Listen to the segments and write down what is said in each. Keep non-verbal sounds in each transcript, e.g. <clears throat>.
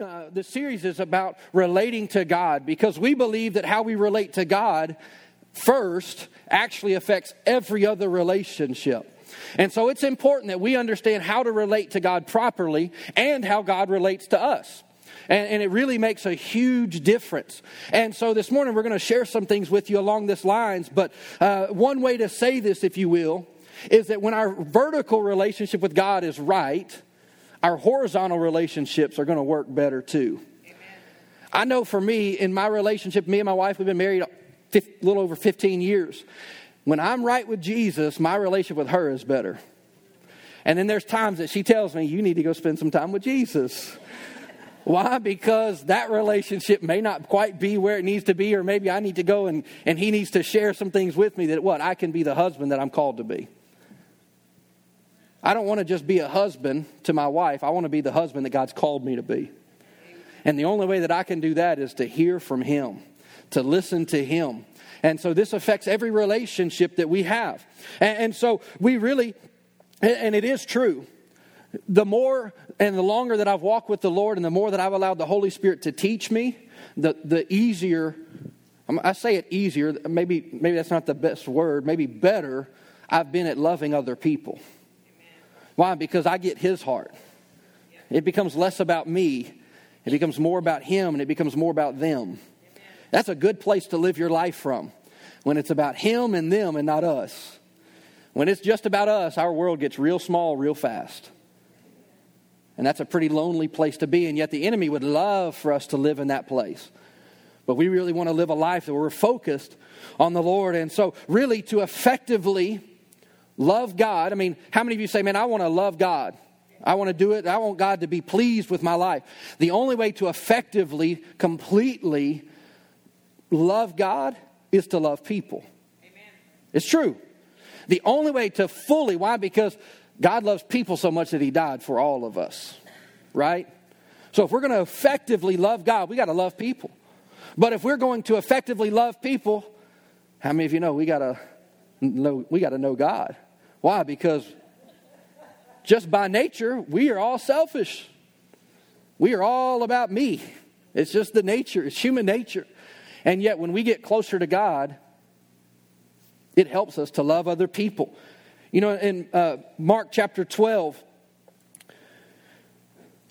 uh, the series is about relating to God because we believe that how we relate to God first actually affects every other relationship. And so it's important that we understand how to relate to God properly and how God relates to us. And, and, it really makes a huge difference. And so this morning we're going to share some things with you along this lines. But uh, one way to say this, if you will, is that when our vertical relationship with God is right, our horizontal relationships are going to work better too. Amen. I know for me, in my relationship, me and my wife, we've been married a little over 15 years. When I'm right with Jesus, my relationship with her is better. And then there's times that she tells me, You need to go spend some time with Jesus. Why? Because that relationship may not quite be where it needs to be, or maybe I need to go and, and he needs to share some things with me that what? I can be the husband that I'm called to be. I don't want to just be a husband to my wife. I want to be the husband that God's called me to be. And the only way that I can do that is to hear from Him, to listen to Him. And so this affects every relationship that we have. And, and so we really, and it is true, the more and the longer that I've walked with the Lord and the more that I've allowed the Holy Spirit to teach me, the, the easier, I say it easier, maybe, maybe that's not the best word, maybe better, I've been at loving other people. Why? Because I get his heart. It becomes less about me, it becomes more about him, and it becomes more about them. That's a good place to live your life from when it's about him and them and not us. When it's just about us, our world gets real small real fast. And that's a pretty lonely place to be, and yet the enemy would love for us to live in that place. But we really want to live a life that we're focused on the Lord. And so, really, to effectively love God. I mean, how many of you say, man, I want to love God? I want to do it. I want God to be pleased with my life. The only way to effectively, completely love God is to love people. Amen. It's true. The only way to fully, why? Because God loves people so much that He died for all of us, right? So if we're going to effectively love God, we got to love people. But if we're going to effectively love people, how many of you know we got to know we got to know God? Why? Because just by nature, we are all selfish. We are all about me. It's just the nature, it's human nature. And yet, when we get closer to God, it helps us to love other people. You know, in uh, Mark chapter 12,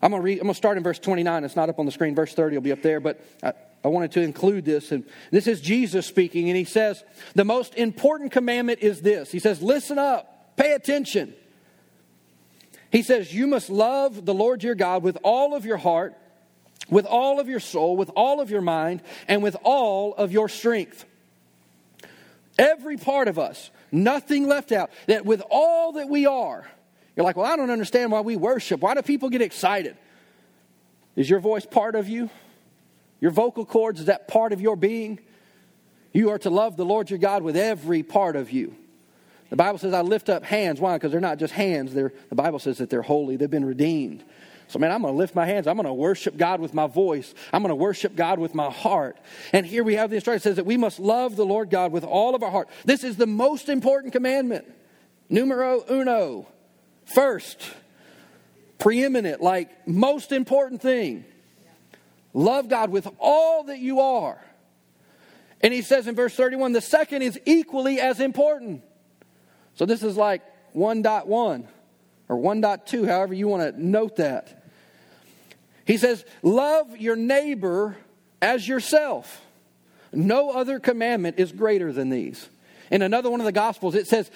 I'm going to start in verse 29. It's not up on the screen. Verse 30 will be up there, but I, I wanted to include this. And this is Jesus speaking, and he says, The most important commandment is this. He says, Listen up. Pay attention. He says, You must love the Lord your God with all of your heart, with all of your soul, with all of your mind, and with all of your strength. Every part of us, nothing left out, that with all that we are, you're like, Well, I don't understand why we worship. Why do people get excited? Is your voice part of you? Your vocal cords, is that part of your being? You are to love the Lord your God with every part of you. The Bible says, I lift up hands. Why? Because they're not just hands. They're, the Bible says that they're holy, they've been redeemed. So, man, I'm going to lift my hands. I'm going to worship God with my voice. I'm going to worship God with my heart. And here we have the instruction says that we must love the Lord God with all of our heart. This is the most important commandment. Numero uno. First, preeminent, like most important thing. Love God with all that you are. And he says in verse 31 the second is equally as important. So this is like 1.1 or 1.2, however you want to note that. He says, Love your neighbor as yourself. No other commandment is greater than these. In another one of the Gospels, it says,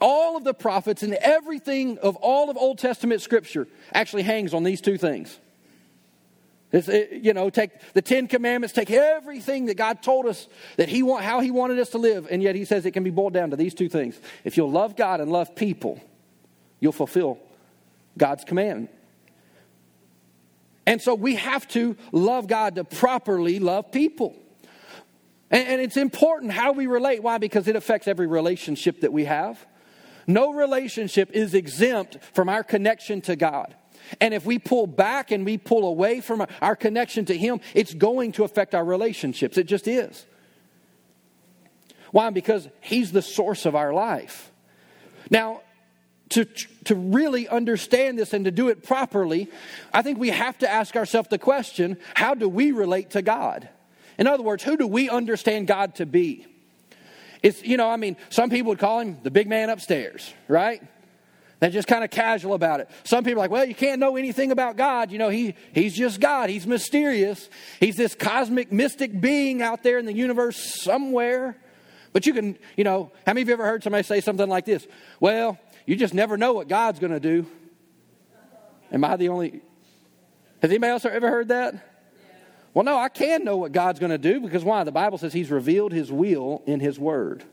all of the prophets and everything of all of Old Testament Scripture actually hangs on these two things. It, you know, take the Ten Commandments, take everything that God told us that He want, how He wanted us to live, and yet He says it can be boiled down to these two things. If you'll love God and love people, you'll fulfill God's command. And so we have to love God to properly love people. And, and it's important how we relate. Why? Because it affects every relationship that we have. No relationship is exempt from our connection to God. And if we pull back and we pull away from our connection to Him, it's going to affect our relationships. It just is. Why? Because He's the source of our life. Now, to, to really understand this and to do it properly, I think we have to ask ourselves the question how do we relate to God? In other words, who do we understand God to be? It's, you know, I mean, some people would call him the big man upstairs, right? They're just kind of casual about it. Some people are like, well, you can't know anything about God. You know, he, he's just God. He's mysterious. He's this cosmic, mystic being out there in the universe somewhere. But you can, you know, how many of you ever heard somebody say something like this? Well, you just never know what God's going to do. Am I the only? Has anybody else ever heard that? Well, no, I can know what God's going to do because why? The Bible says He's revealed His will in His Word.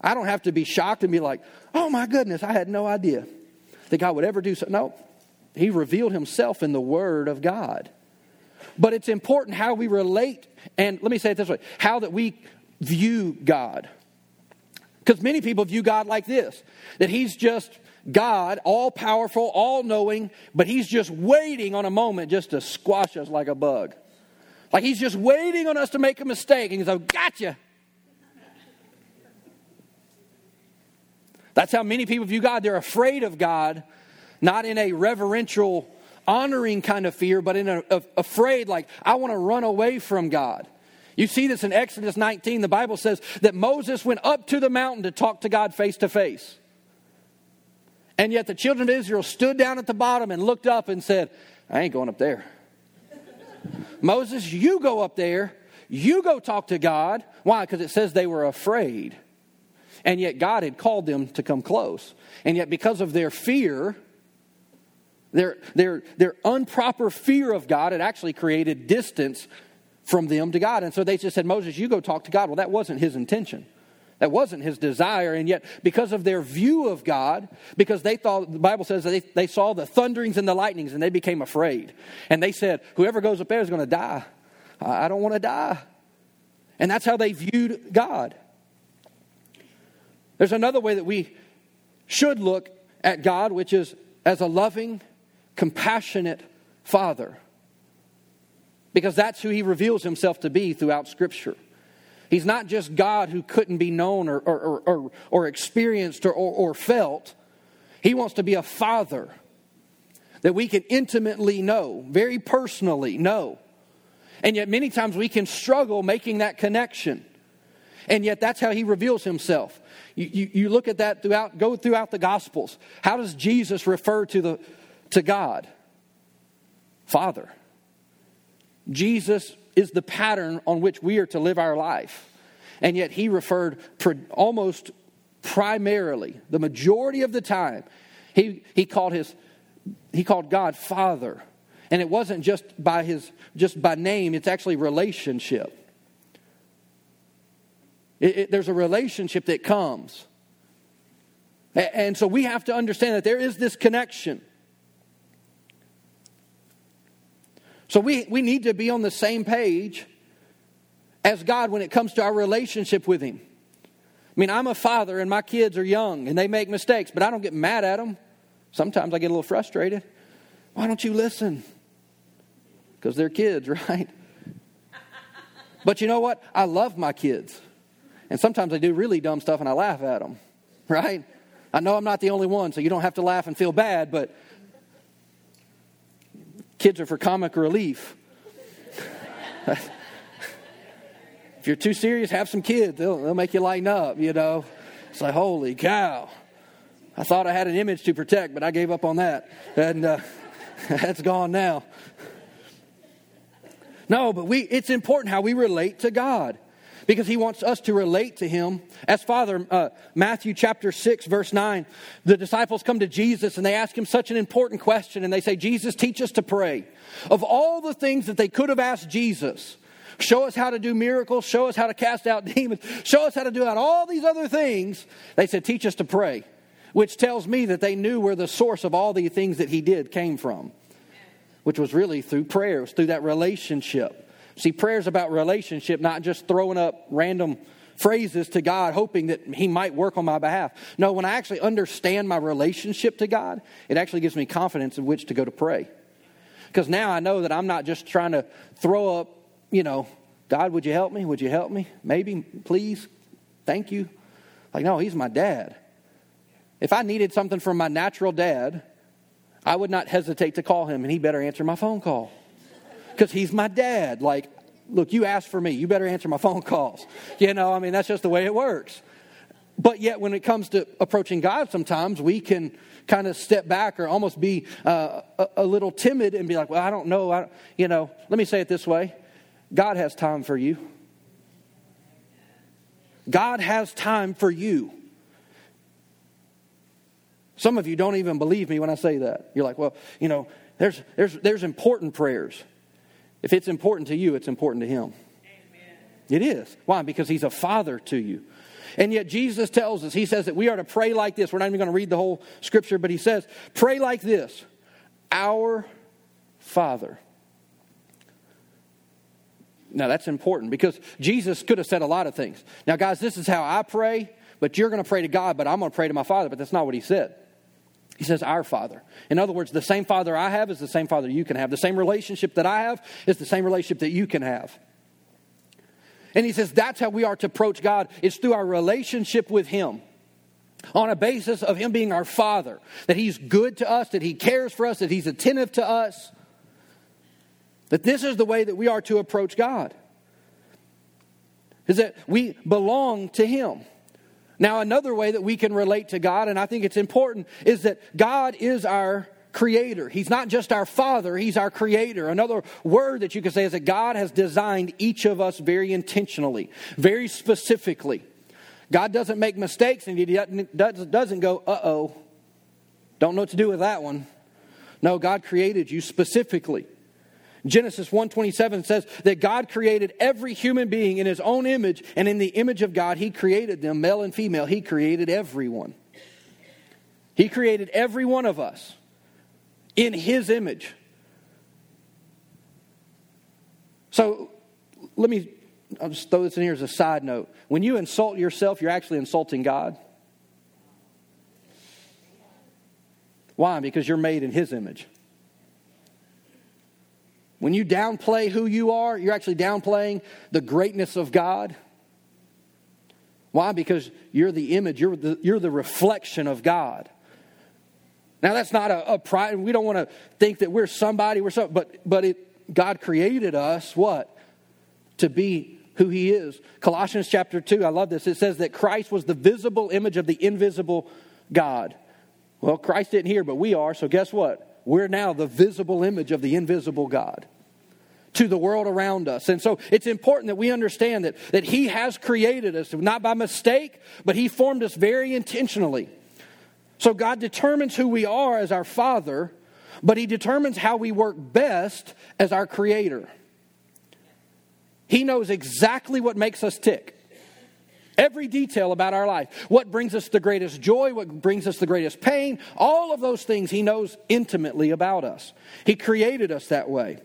I don't have to be shocked and be like, oh my goodness, I had no idea that God would ever do so. No, He revealed Himself in the Word of God. But it's important how we relate, and let me say it this way how that we view God. Because many people view God like this that He's just God, all powerful, all knowing, but He's just waiting on a moment just to squash us like a bug. Like He's just waiting on us to make a mistake. And He's like, gotcha. That's how many people view God. They're afraid of God, not in a reverential, honoring kind of fear, but in a, a afraid, like, I want to run away from God. You see this in Exodus 19. The Bible says that Moses went up to the mountain to talk to God face to face. And yet the children of Israel stood down at the bottom and looked up and said, I ain't going up there. <laughs> Moses, you go up there. You go talk to God. Why? Because it says they were afraid. And yet God had called them to come close. And yet, because of their fear, their, their, their improper fear of God, it actually created distance from them to God. And so they just said, Moses, you go talk to God. Well, that wasn't his intention. That wasn't his desire. And yet, because of their view of God, because they thought, the Bible says they, they saw the thunderings and the lightnings and they became afraid. And they said, whoever goes up there is going to die. I don't want to die. And that's how they viewed God. There's another way that we should look at God, which is as a loving, compassionate Father because that's who he reveals himself to be throughout Scripture. He's not just God who couldn't be known or, or, or, or experienced or, or, felt. He wants to be a father that we can intimately know, very personally know. And yet, many times we can struggle making that connection. And yet, that's how he reveals himself. You, you, you, look at that throughout, go throughout the Gospels. How does Jesus refer to, the, to God? Father. Jesus is the pattern on which we are to live our life. And yet he referred almost primarily, the majority of the time, he, he called his he called God Father. And it wasn't just by his just by name, it's actually relationship. It, it, there's a relationship that comes. And so we have to understand that there is this connection. So we, we need to be on the same page as God when it comes to our relationship with Him. I mean, I'm a father and my kids are young and they make mistakes, but I don't get mad at them. Sometimes I get a little frustrated. Why don't you listen? Because they're kids, <laughs> right? But you know what? I love my kids. And sometimes they do really dumb stuff and I laugh at them, right? I know I'm not the only one, so you don't have to laugh and feel bad, but Kids are for comic relief. <laughs> if you're too serious, have some kids. They'll, they'll make you lighten up, you know. It's like, holy cow. I thought I had an image to protect, but I gave up on that. And uh, <laughs> that's gone now. No, but we, it's important how we relate to God because he wants us to relate to him as Father. Uh, Matthew chapter 6, verse 9, the disciples come to Jesus and they ask him such an important question and they say, Jesus, teach us to pray. Of all the things that they could have asked Jesus, show us how to do miracles, show us how to cast out <laughs> demons, show us how to do out all these other things, they said, teach us to pray, which tells me that they knew where the source of all the things that he did came from, which was really through prayer, it was through that relationship. See, prayer is about relationship, not just throwing up random phrases to God, hoping that He might work on my behalf. No, when I actually understand my relationship to God, it actually gives me confidence in which to go to pray. Because now I know that I'm not just trying to throw up, you know, God, would you help me? Would you help me? Maybe, please, thank you. Like, no, He's my dad. If I needed something from my natural dad, I would not hesitate to call him, and he better answer my phone call. Because he's my dad. Like, look, you asked for me. You better answer my phone calls. <laughs> You know, I mean, that's just the way it works. But yet, when it comes to approaching God, sometimes we can kind of step back or almost be uh, a, a, little timid and be like, well, I don't know. I, you know, let me say it this way God has time for you. God has time for you. Some of you don't even believe me when I say that. You're like, well, you know, there's, there's, there's important prayers. If it's important to you, it's important to Him. Amen. It is. Why? Because He's a father to you. And yet Jesus tells us, He says that we are to pray like this. We're not even going to read the whole scripture, but He says, pray like this Our Father. Now that's important because Jesus could have said a lot of things. Now, guys, this is how I pray, but you're going to pray to God, but I'm going to pray to my Father, but that's not what He said. He says, Our Father. In other words, the same Father I have is the same Father you can have. The same relationship that I have is the same relationship that you can have. And he says that's how we are to approach God, it's through our relationship with Him. On a basis of Him being our Father, that He's good to us, that He cares for us, that He's attentive to us. That this is the way that we are to approach God. Is that we belong to Him. Now, another way that we can relate to God, and I think it's important, is that God is our creator. He's not just our father, he's our creator. Another word that you could say is that God has designed each of us very intentionally, very specifically. God doesn't make mistakes and he doesn't go, uh oh, don't know what to do with that one. No, God created you specifically. Genesis 1:27 says that God created every human being in his own image and in the image of God he created them male and female he created everyone. He created every one of us in his image. So let me I'll just throw this in here as a side note. When you insult yourself, you're actually insulting God. Why? Because you're made in his image. When you downplay who you are, you're actually downplaying the greatness of God. Why? Because you're the image, you're the, you're the reflection of God. Now, that's not a, a pride. We don't want to think that we're somebody, we're something, but, but it, God created us, what? To be who He is. Colossians chapter 2, I love this. It says that Christ was the visible image of the invisible God. Well, Christ didn't hear, but we are, so guess what? We're now the visible image of the invisible God to the world around us. And so it's important that we understand that, that He has created us, not by mistake, but He formed us very intentionally. So God determines who we are as our Father, but He determines how we work best as our Creator. He knows exactly what makes us tick. Every detail about our life. What brings us the greatest joy, what brings us the greatest pain, all of those things He knows intimately about us. He created us that way.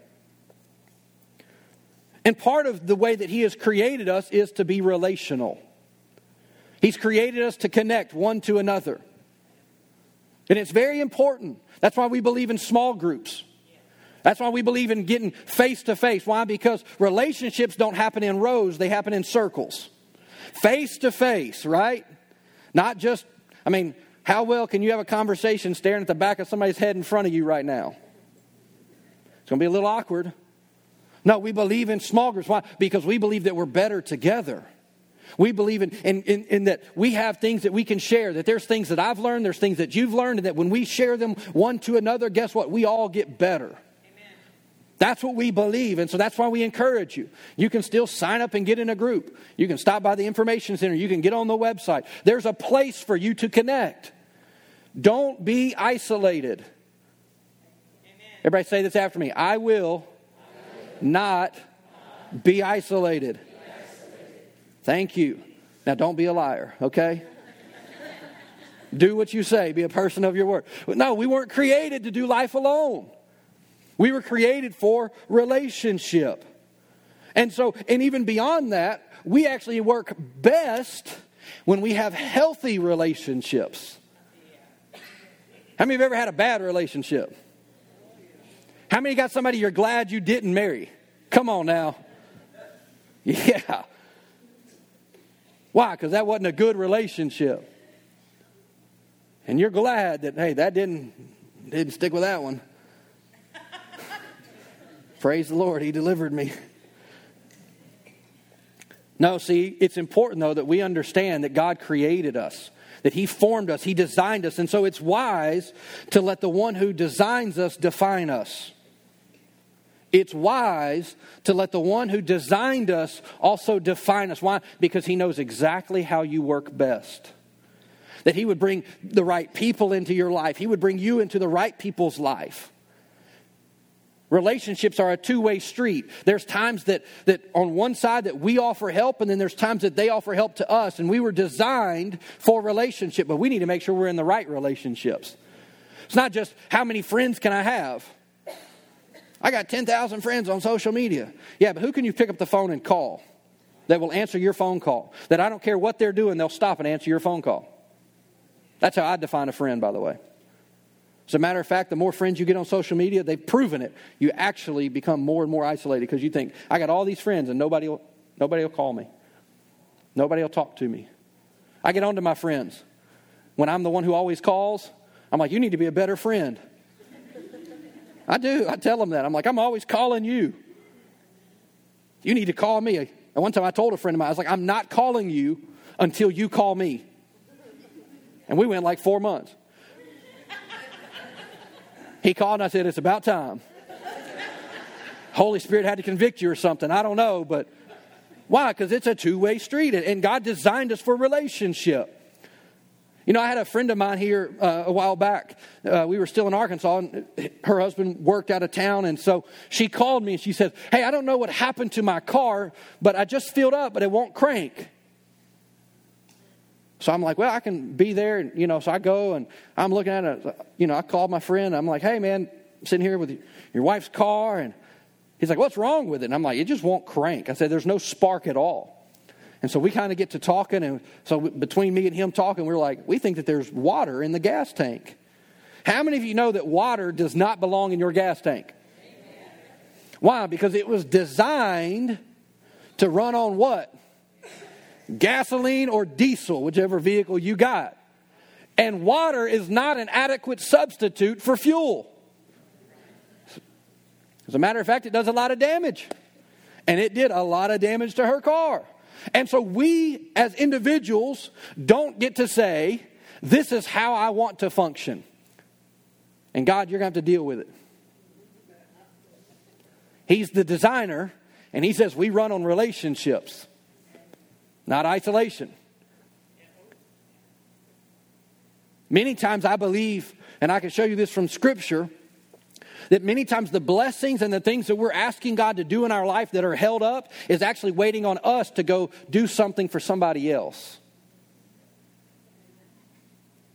And part of the way that He has created us is to be relational. He's created us to connect one to another. And it's very important. That's why we believe in small groups. That's why we believe in getting face to face. Why? Because relationships don't happen in rows, they happen in circles face to face, right? Not just, I mean, how well can you have a conversation staring at the back of somebody's head in front of you right now? It's going to be a little awkward. No, we believe in small groups. Why? Because we believe that we're better together. We believe in, in, in, in, that we have things that we can share, that there's things that I've learned, there's things that you've learned, and that when we share them one to another, guess what? We all get better. That's what we believe. And so that's why we encourage you. You can still sign up and get in a group. You can stop by the information center. You can get on the website. There's a place for you to connect. Don't be isolated. Amen. Everybody say this after me I will, not be isolated. Thank you. Now, don't be a liar, okay? do what you say, be a person of your word. No, we weren't created to do life alone. We were created for relationship. And so, and even beyond that, we actually work best when we have healthy relationships. How many of you have ever had a bad relationship? How many got somebody you're glad you didn't marry? Come on now. <laughs> Yeah. Why? Because that wasn't a good relationship. And you're glad that, hey, that didn't, didn't stick with that one. Praise the Lord, He delivered me. No, see, it's important, though, that we understand that God created us, that He formed us, He designed us. And so it's wise to let the one who designs us define us. It's wise to let the one who designed us also define us. Why? Because He knows exactly how you work best that He would bring the right people into your life, He would bring you into the right people's life. Relationships are a two way street. There's times that, that on one side that we offer help, and then there's times that they offer help to us. And we were designed for relationship, but we need to make sure we're in the right relationships. It's not just how many friends can I have? I got 10,000 friends on social media. Yeah, but who can you pick up the phone and call that will answer your phone call? That I don't care what they're doing, they'll stop and answer your phone call. That's how I define a friend, by the way. As a matter of fact, the more friends you get on social media, they've proven it. You actually become more and more isolated because you think, I got all these friends and nobody will, nobody will call me. Nobody will talk to me. I get on to my friends. When I'm the one who always calls, I'm like, you need to be a better friend. I do. I tell them that. I'm like, I'm always calling you. You need to call me. And one time I told a friend of mine, I was like, I'm not calling you until you call me. And we went like four months. He called and I said, It's about time. Holy Spirit had to convict you or something. I don't know, but why? Because it's a two way street, and God designed us for relationship. You know, I had a friend of mine here uh, a while back. Uh, we were still in Arkansas, and her husband worked out of town. And so she called me and she said, Hey, I don't know what happened to my car, but I just filled up, but it won't crank. So I'm like, well, I can be there. And, you know, so I go and I'm looking at it. You know, I called my friend. I'm like, hey, man, I'm sitting here with your wife's car. And he's like, what's wrong with it? And I'm like, it just won't crank. I said, there's no spark at all. And so we kind of get to talking. And so between me and him talking, we're like, we think that there's water in the gas tank. How many of you know that water does not belong in your gas tank? Why? Because it was designed to run on what? Gasoline or diesel, whichever vehicle you got. And water is not an adequate substitute for fuel. As a matter of fact, it does a lot of damage. And it did a lot of damage to her car. And so we, as individuals, don't get to say, This is how I want to function. And God, you're going to have to deal with it. He's the designer, and He says we run on relationships not isolation. Many times I believe, and I can show you this from Scripture, that many times the blessings and the things that we're asking God to do in our life that are held up is actually waiting on us to go do something for somebody else.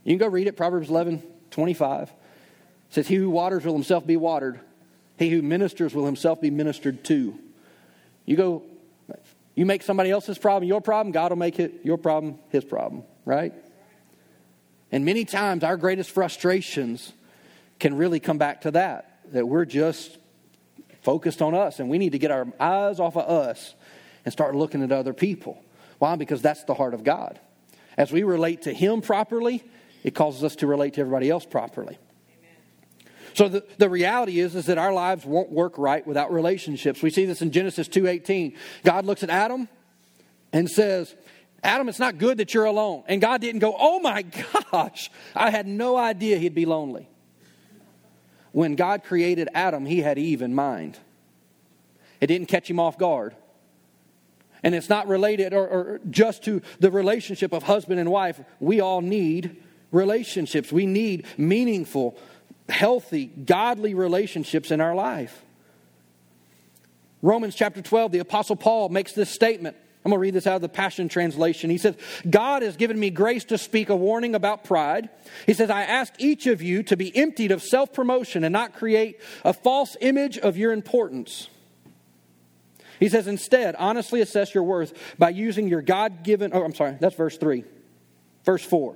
You can go read it, Proverbs 11 25. It says, He who waters will himself be watered, he who ministers will himself be ministered to. You go you make somebody else's problem your problem, God will make it your problem his problem, right? And many times our greatest frustrations can really come back to that, that we're just focused on us and we need to get our eyes off of us and start looking at other people. Why? Because that's the heart of God. As we relate to Him properly, it causes us to relate to everybody else properly. So the, the reality is, is that our lives won't work right without relationships. We see this in Genesis 2.18. God looks at Adam and says, Adam, it's not good that you're alone. And God didn't go, oh my <laughs> gosh, I had no idea he'd be lonely. When God created Adam, he had Eve in mind. It didn't catch him off guard. And it's not related or, or just to the relationship of husband and wife. We all need relationships. We need meaningful healthy, godly relationships in our life. Romans chapter 12, the Apostle Paul makes this statement. I'm going to read this out of the Passion Translation. He says, God has given me grace to speak a warning about pride. He says, I ask each of you to be emptied of self promotion and not create a false image of your importance. He says, instead, honestly assess your worth by using your God given, oh, I'm sorry, that's verse 3. Verse 4.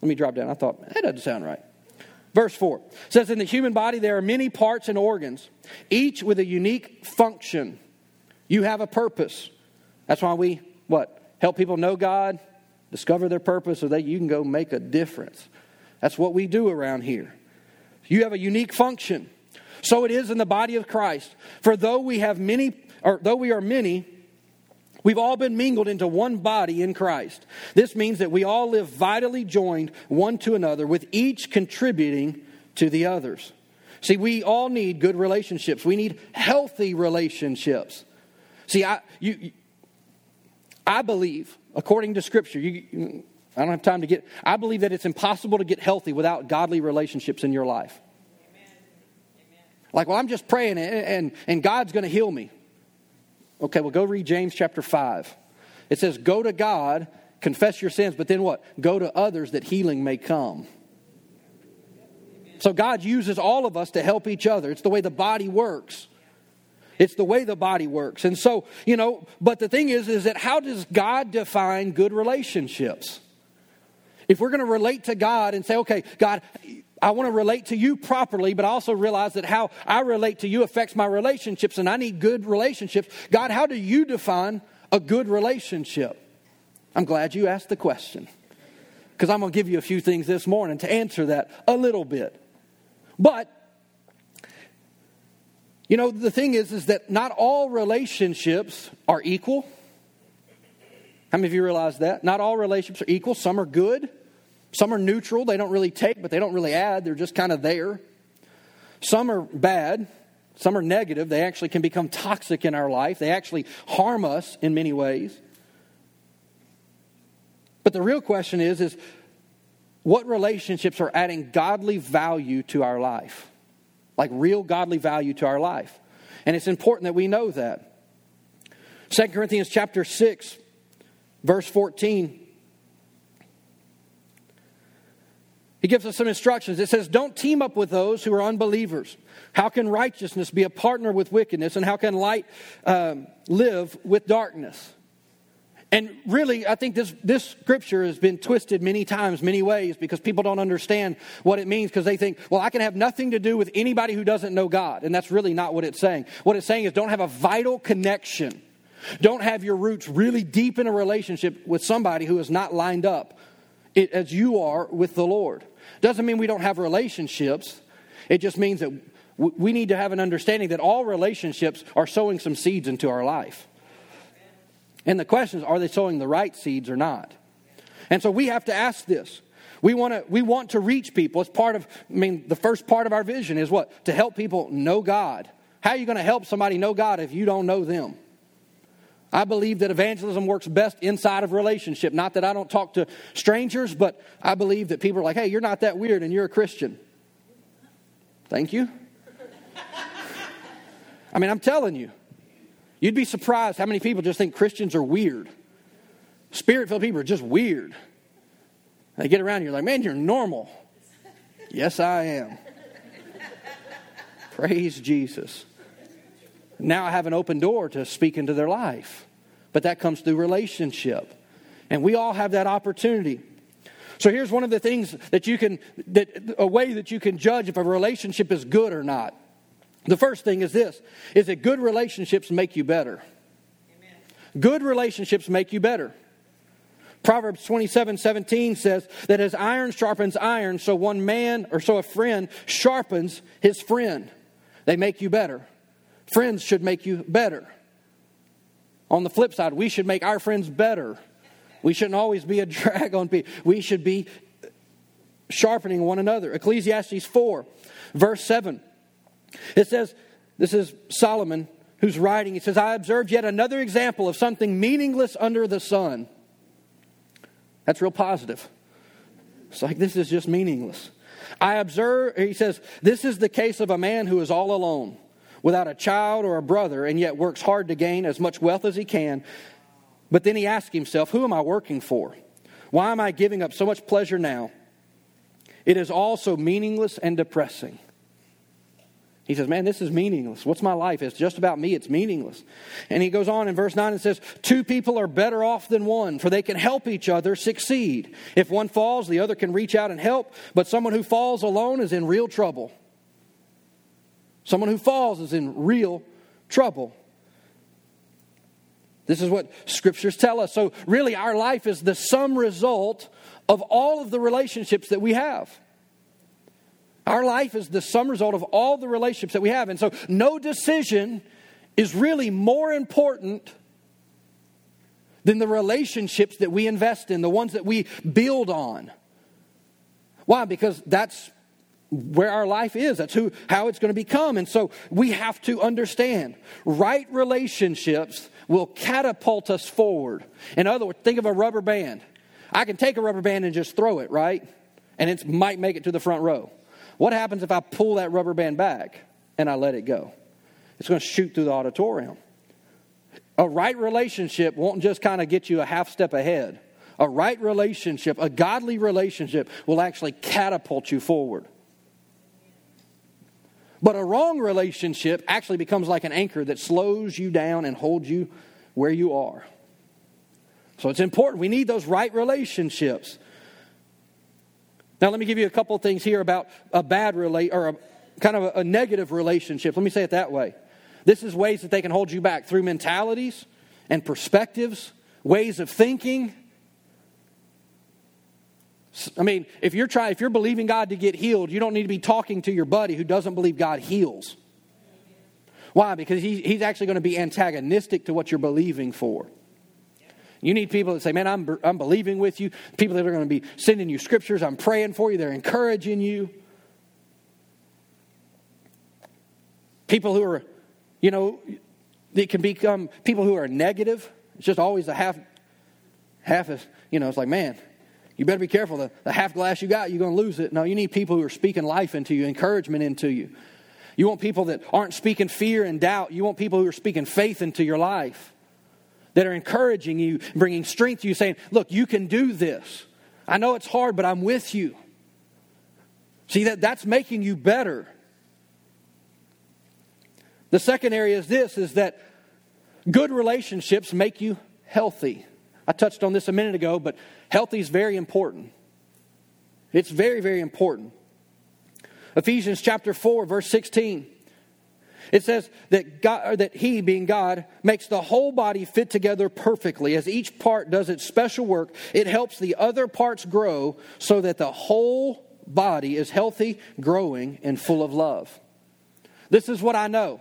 Let me drop down. I thought, that doesn't sound right. Verse 4 says, In the human body there are many parts and organs, each with a unique function. You have a purpose. That's why we, what? Help people know God, discover their purpose, so that you can go make a difference. That's what we do around here. You have a unique function. So it is in the body of Christ. For though we have many, or though we are many, we've all been mingled into one body in Christ. This means that we all live vitally joined one to another, with each contributing to the others. See, we all need good relationships. We need healthy relationships. See, I, you, I believe, according to Scripture, you, I don't have time to get, I believe that it's impossible to get healthy without godly relationships in your life. Like, well, I'm just praying and, and, and God's going to heal me. Okay, well, go read James chapter 5. It says, Go to God, confess your sins, but then what? Go to others that healing may come. So God uses all of us to help each other. It's the way the body works. It's the way the body works. And so, you know, but the thing is, is that how does God define good relationships? If we're going to relate to God and say, okay, God, I want to relate to you properly, but I also realize that how I relate to you affects my relationships, and I need good relationships. God, how do you define a good relationship? I'm glad you asked the question because I'm going to give you a few things this morning to answer that a little bit. But you know, the thing is is that not all relationships are equal. How many of you realize that? Not all relationships are equal. Some are good, some are neutral. They don't really take, but they don't really add. They're just kind of there. Some are bad. Some are negative. They actually can become toxic in our life. They actually harm us in many ways. But the real question is is what relationships are adding godly value to our life? Like real godly value to our life. And it's important that we know that. 2 Corinthians chapter 6 verse 14 He gives us some instructions. It says, Don't team up with those who are unbelievers. How can righteousness be a partner with wickedness? And how can light um, live with darkness? And really, I think this, this scripture has been twisted many times, many ways, because people don't understand what it means because they think, well, I can have nothing to do with anybody who doesn't know God. And that's really not what it's saying. What it's saying is don't have a vital connection. Don't have your roots really deep in a relationship with somebody who is not lined up as you are with the Lord. Doesn't mean we don't have relationships. It just means that we need to have an understanding that all relationships are sowing some seeds into our life. And the question is, are they sowing the right seeds or not? And so we have to ask this. We want to we want to reach people. It's part of I mean the first part of our vision is what? To help people know God. How are you going to help somebody know God if you don't know them? I believe that evangelism works best inside of relationship. Not that I don't talk to strangers, but I believe that people are like, hey, you're not that weird and you're a Christian. Thank you. I mean, I'm telling you, you'd be surprised how many people just think Christians are weird. Spirit filled people are just weird. They get around you, you're like, man, you're normal. yes, I am. Praise Jesus. Now I have an open door to speak into their life. But that comes through relationship. And we all have that opportunity. So here's one of the things that you can, that, a way that you can judge if a relationship is good or not. The first thing is this is that good relationships make you better. Amen. Good relationships make you better. Proverbs 27 17 says that as iron sharpens iron, so one man or so a friend sharpens his friend. They make you better. Friends should make you better. On the flip side, we should make our friends better. We shouldn't always be a <laughs> drag on people. We should be sharpening one another. Ecclesiastes 4, verse 7. It says, This is Solomon who's writing. He says, I observed yet another example of something meaningless under the sun. That's real positive. It's like this is just meaningless. I observe, he says, this is the case of a man who is all alone without a child or a brother, and yet works hard to gain as much wealth as he can. But then he asks himself, Who am I working for? Why am I giving up so much pleasure now? It is all so meaningless and depressing. He says, Man, this is meaningless. What's my life? It's just about me. It's meaningless. And he goes on in verse 9 and says, Two people are better off than one, for they can help each other succeed. If one falls, the other can reach out and help, but someone who falls alone is in real trouble. Someone who falls is in real trouble. This is what scriptures tell us. So, really, our life is the sum result of all of the relationships that we have. Our life is the sum result of all the relationships that we have. And so, no decision is really more important than the relationships that we invest in, the ones that we build on. Why? Because that's where our life is. That's who, how it's going to become. And so we have to understand right relationships will catapult us forward. In other words, think of a rubber band. I can take a rubber band and just throw it, right? And it might make it to the front row. What happens if I pull that rubber band back and I let it go? It's going to shoot through the auditorium. A right relationship won't just kind of get you a half step ahead. A right relationship, a godly relationship, will actually catapult you forward. But a wrong relationship actually becomes like an anchor that slows you down and holds you where you are. So it's important. We need those right relationships. Now, let me give you a couple things here about a bad relate or a kind of a, a negative relationship. Let me say it that way. This is ways that they can hold you back through mentalities and perspectives, ways of thinking, I mean, if you're trying, if you're believing God to get healed, you don't need to be talking to your buddy who doesn't believe God heals. Why? Because he, he's actually going to be antagonistic to what you're believing for. You need people that say, Man, I'm, I'm believing with you. People that are going to be sending you scriptures. I'm praying for you. They're encouraging you. People who are, you know, they can become people who are negative. It's just always a half, half is, you know, it's like, man, you better be careful. The, the half glass you got, you're going to lose it. No, you need people who are speaking life into you, encouragement into you. You want people that aren't speaking fear and doubt. You want people who are speaking faith into your life, that are encouraging you, bringing strength to you, saying, Look, you can do this. I know it's hard, but I'm with you. See, that, that's making you better. The second area is this is that good relationships make you healthy. I touched on this a minute ago, but healthy is very important. It's very, very important. Ephesians chapter 4, verse 16. It says that God, that He, being God, makes the whole body fit together perfectly. As each part does its special work, it helps the other parts grow so that the whole body is healthy, growing, and full of love. This is what I know,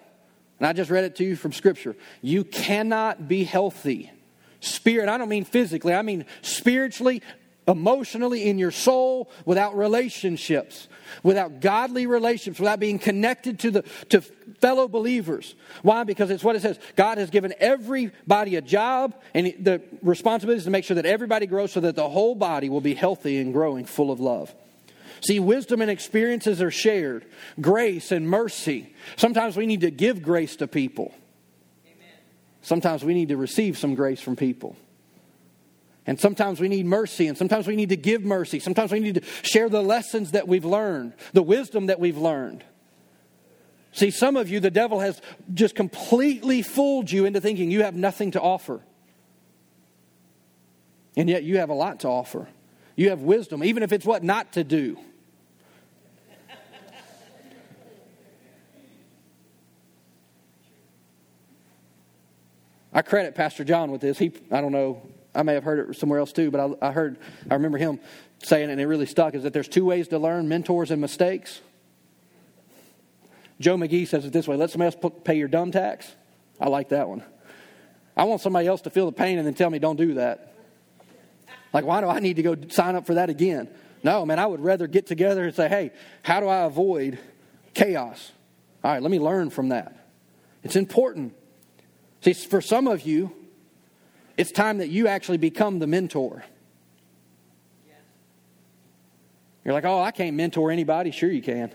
and I just read it to you from Scripture. You cannot be healthy spirit, I don't mean physically, I mean spiritually, emotionally, in your soul, without relationships, without godly relationships, without being connected to, the, to fellow believers. Why? Because it's what it says God has given everybody a job, and the responsibility is to make sure that everybody grows so that the whole body will be healthy and growing, full of love. See, wisdom and experiences are shared, grace and mercy. Sometimes we need to give grace to people. Sometimes we need to receive some grace from people. And sometimes we need mercy, and sometimes we need to give mercy. Sometimes we need to share the lessons that we've learned, the wisdom that we've learned. See, some of you, the devil has just completely fooled you into thinking you have nothing to offer. And yet you have a lot to offer. You have wisdom, even if it's what not to do. I credit Pastor John with this. He, I don't know, I may have heard it somewhere else too, but I, I heard, I remember him saying, and it really stuck, is that there's two ways to learn mentors and mistakes. Joe McGee says it this way let somebody else pay your dumb tax. I like that one. I want somebody else to feel the pain and then tell me don't do that. Like, why do I need to go sign up for that again? No, man, I would rather get together and say, hey, how do I avoid chaos? All right, let me learn from that. It's important. See, for some of you, it's time that you actually become the mentor. You're like, oh, I can't mentor anybody. Sure, you can.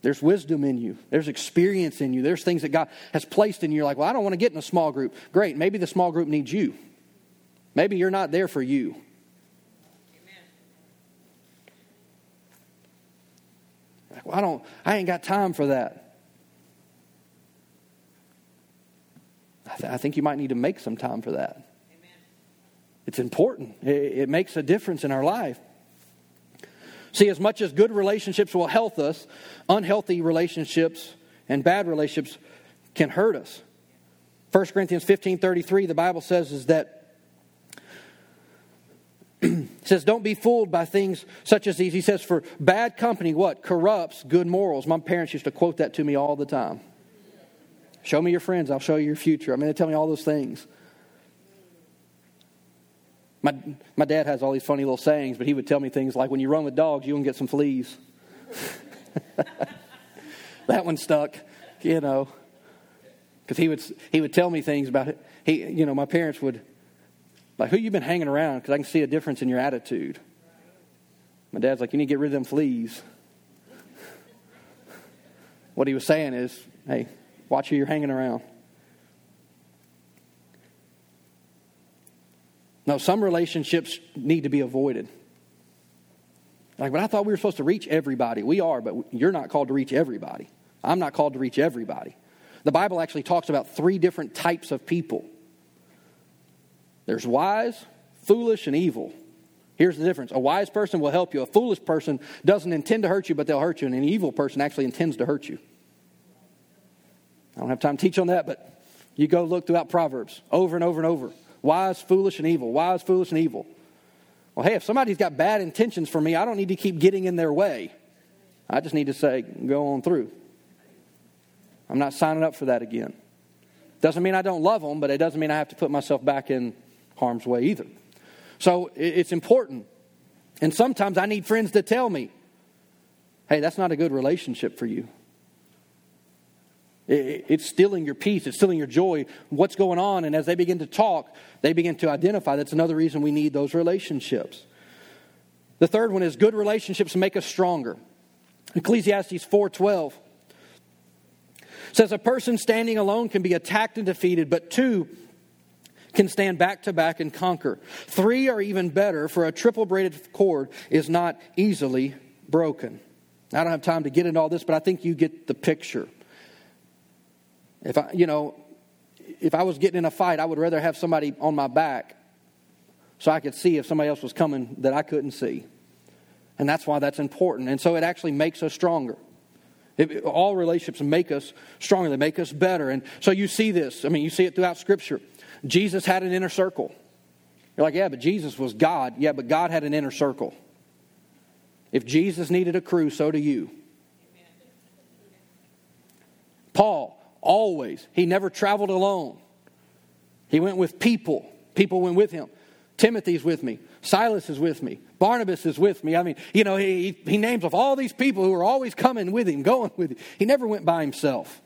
There's wisdom in you. There's experience in you. There's things that God has placed in you. You're like, well, I don't want to get in a small group. Great. Maybe the small group needs you. Maybe you're not there for you. Like, well, I don't. I ain't got time for that. I, th- I think you might need to make some time for that. Amen. It's important, it, it makes a difference in our life. See, as much as good relationships will help us, unhealthy relationships and bad relationships can hurt us. 1 Corinthians 15 33, the Bible says is that <clears throat> says, Don't be fooled by things such as these. He says, For bad company, what? Corrupts good morals. My parents used to quote that to me all the time. Show me your friends, I'll show you your future. I mean, they tell me all those things. My, my dad has all these funny little sayings, but he would tell me things like, When you run with dogs, you can get some fleas. <laughs> that one stuck, you know. Because he would, he would tell me things about it. He, you know, my parents would like, who you been hanging around? Because I can see a difference in your attitude. My dad's like, you need to get rid of them fleas. what he was saying is, hey, watch who you're hanging around. No, some relationships need to be avoided. Like, but I thought we were supposed to reach everybody. We are, but you're not called to reach everybody. I'm not called to reach everybody. The Bible actually talks about three different types of people there's wise, foolish, and evil. Here's the difference a wise person will help you, a foolish person doesn't intend to hurt you, but they'll hurt you, and an evil person actually intends to hurt you. I don't have time to teach on that, but you go look throughout Proverbs over and over and over. Wise, foolish, and evil. Wise, foolish, and evil. Well, hey, if somebody's got bad intentions for me, I don't need to keep getting in their way. I just need to say, go on through. I'm not signing up for that again. Doesn't mean I don't love them, but it doesn't mean I have to put myself back in harm's way either. So it's important. And sometimes I need friends to tell me, hey, that's not a good relationship for you. It's stealing your peace, it's stealing your joy. What's going on? And as they begin to talk, they begin to identify that's another reason we need those relationships. The third one is good relationships make us stronger. Ecclesiastes 4:12 says a person standing alone can be attacked and defeated, but two can stand back to back and conquer. Three are even better, for a triple braided cord is not easily broken. I don't have time to get into all this, but I think you get the picture. If I, you know, if I was getting in a fight, I would rather have somebody on my back so I could see if somebody else was coming that I couldn't see. And that's why that's important. And so it actually makes us stronger. It, all relationships make us stronger, they make us better. And so you see this. I mean, you see it throughout Scripture. Jesus had an inner circle. You're like, yeah, but Jesus was God. Yeah, but God had an inner circle. If Jesus needed a crew, so do you. Paul, always, he never traveled alone. He went with people. People went with him. Timothy's with me. Silas is with me. Barnabas is with me. I mean, you know, he, he names off all these people who are always coming with him, going with him. He never went by himself.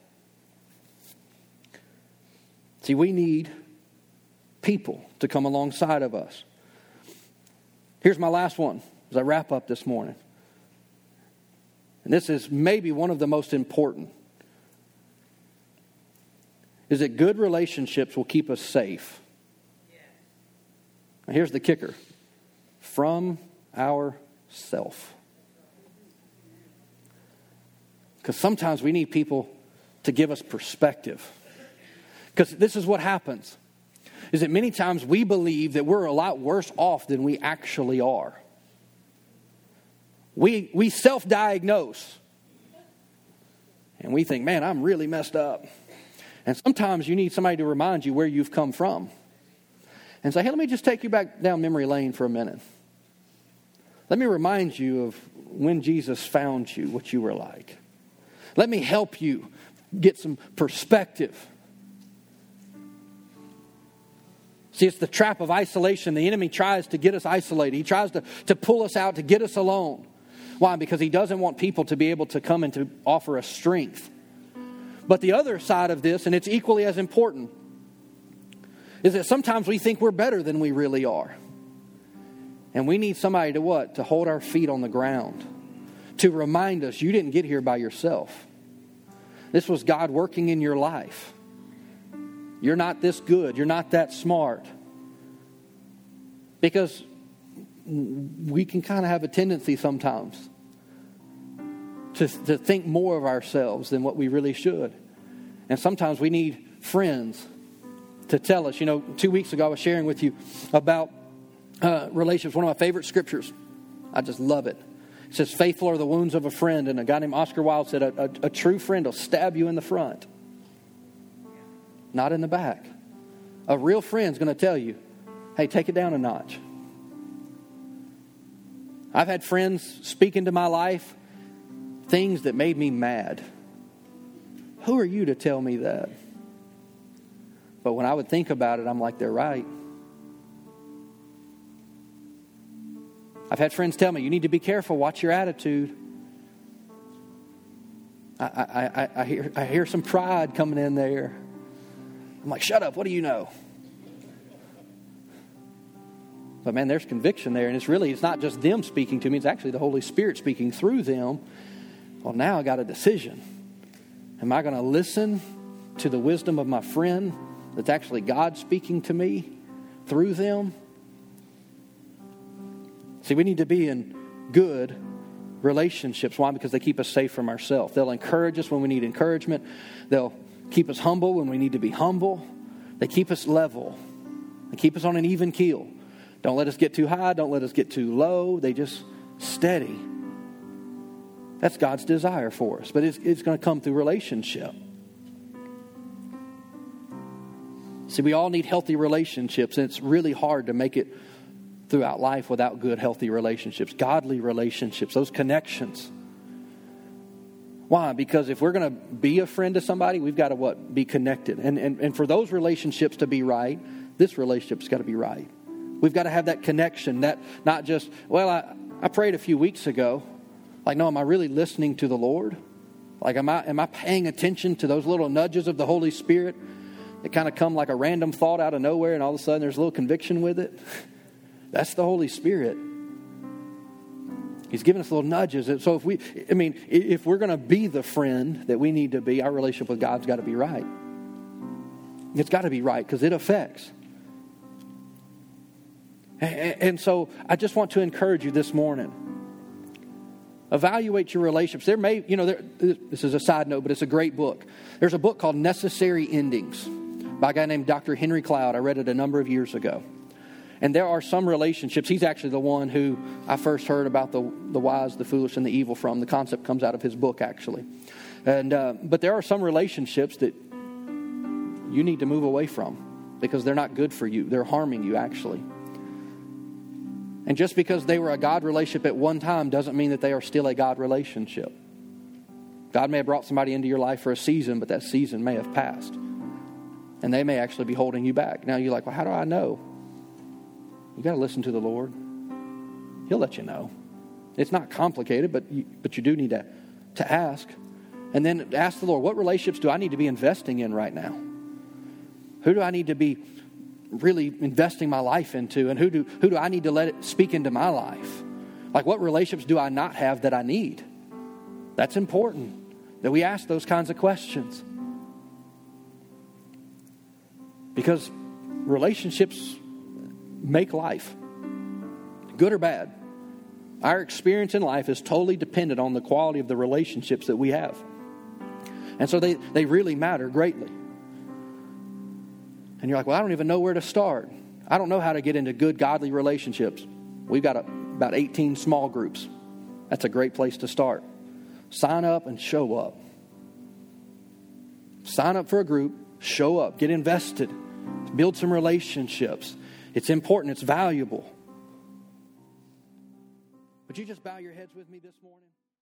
See, we need people to come alongside of us. Here's my last one as I wrap up this morning. And this is maybe one of the most important. Is that good relationships will keep us safe. Now here's the kicker from ourself. Because sometimes we need people to give us perspective. Because this is what happens is that many times we believe that we're a lot worse off than we actually are. We, we self diagnose and we think, man, I'm really messed up. And sometimes you need somebody to remind you where you've come from and say, hey, let me just take you back down memory lane for a minute. Let me remind you of when Jesus found you, what you were like. Let me help you get some perspective See, it's the trap of isolation. The enemy tries to get us isolated, he tries to, to pull us out, to get us alone. Why? Because he doesn't want people to be able to come and to offer us strength. But the other side of this, and it's equally as important, is that sometimes we think we're better than we really are. And we need somebody to what? To hold our feet on the ground, to remind us you didn't get here by yourself. This was God working in your life. You're not this good. You're not that smart. Because we can kind of have a tendency sometimes to, to think more of ourselves than what we really should. And sometimes we need friends to tell us. You know, two weeks ago I was sharing with you about uh, relationships, one of my favorite scriptures. I just love it. It says, Faithful are the wounds of a friend. And a guy named Oscar Wilde said, A, a, a true friend will stab you in the front not in the back. A real friend's going to tell you, hey, take it down a notch. I've had friends speak into my life things that made me mad. Who are you to tell me that? But when I would think about it, I'm like, they're right. I've had friends tell me, you need to be careful, watch your attitude. I, I, I, I, hear, I hear some pride coming in there. I'm like, shut up, what do you know? But man, there's conviction there, and it's really, it's not just them speaking to me, it's actually the Holy Spirit speaking through them. Well, now I got a decision. Am I going to listen to the wisdom of my friend that's actually God speaking to me through them? See, we need to be in good relationships. Why? Because they keep us safe from ourselves. They'll encourage us when we need encouragement, they'll keep us humble when we need to be humble, they keep us level, they keep us on an even keel. Don't let us get too high, don't let us get too low. They just steady. That's God's desire for us, but it's, it's going to come through relationship. See, we all need healthy relationships, and it's really hard to make it throughout life without good, healthy relationships, godly relationships, those connections. Why? Because if we're going to be a friend to somebody, we've got to what? Be connected. And, and, and for those relationships to be right, this relationship's got to be right. We've got to have that connection, that not just, well, I, I prayed a few weeks ago. Like, no, am I really listening to the Lord? Like, am I, am I paying attention to those little nudges of the Holy Spirit that kind of come like a random thought out of nowhere and all of a sudden there's a little conviction with it? <laughs> That's the Holy Spirit. He's giving us little nudges. So if we, I mean, if we're going to be the friend that we need to be, our relationship with God's got to be right. It's got to be right because it affects. And so I just want to encourage you this morning. Evaluate your relationships. There may, you know, there, this is a side note, but it's a great book. There's a book called Necessary Endings by a guy named Dr. Henry Cloud. I read it a number of years ago. And there are some relationships. He's actually the one who I first heard about the, the wise, the foolish, and the evil from. The concept comes out of his book, actually. And, uh, but there are some relationships that you need to move away from because they're not good for you. They're harming you, actually. And just because they were a God relationship at one time doesn't mean that they are still a God relationship. God may have brought somebody into your life for a season, but that season may have passed. And they may actually be holding you back. Now you're like, well, how do I know? You got to listen to the Lord. He'll let you know. It's not complicated, but you, but you do need to, to ask. And then ask the Lord, what relationships do I need to be investing in right now? Who do I need to be really investing my life into? And who do, who do I need to let it speak into my life? Like, what relationships do I not have that I need? That's important that we ask those kinds of questions. Because relationships make life, good or bad. Our experience in life is totally dependent on the quality of the relationships that we have. And so they, they really matter greatly. And you're like, well, I don't even know where to start. I don't know how to get into good, godly relationships. We've got a, about 18 small groups. That's a great place to start. Sign up and show up. Sign up for a group, show up, get invested, build some relationships. It's important, it's valuable. Would you just bow your heads with me this morning?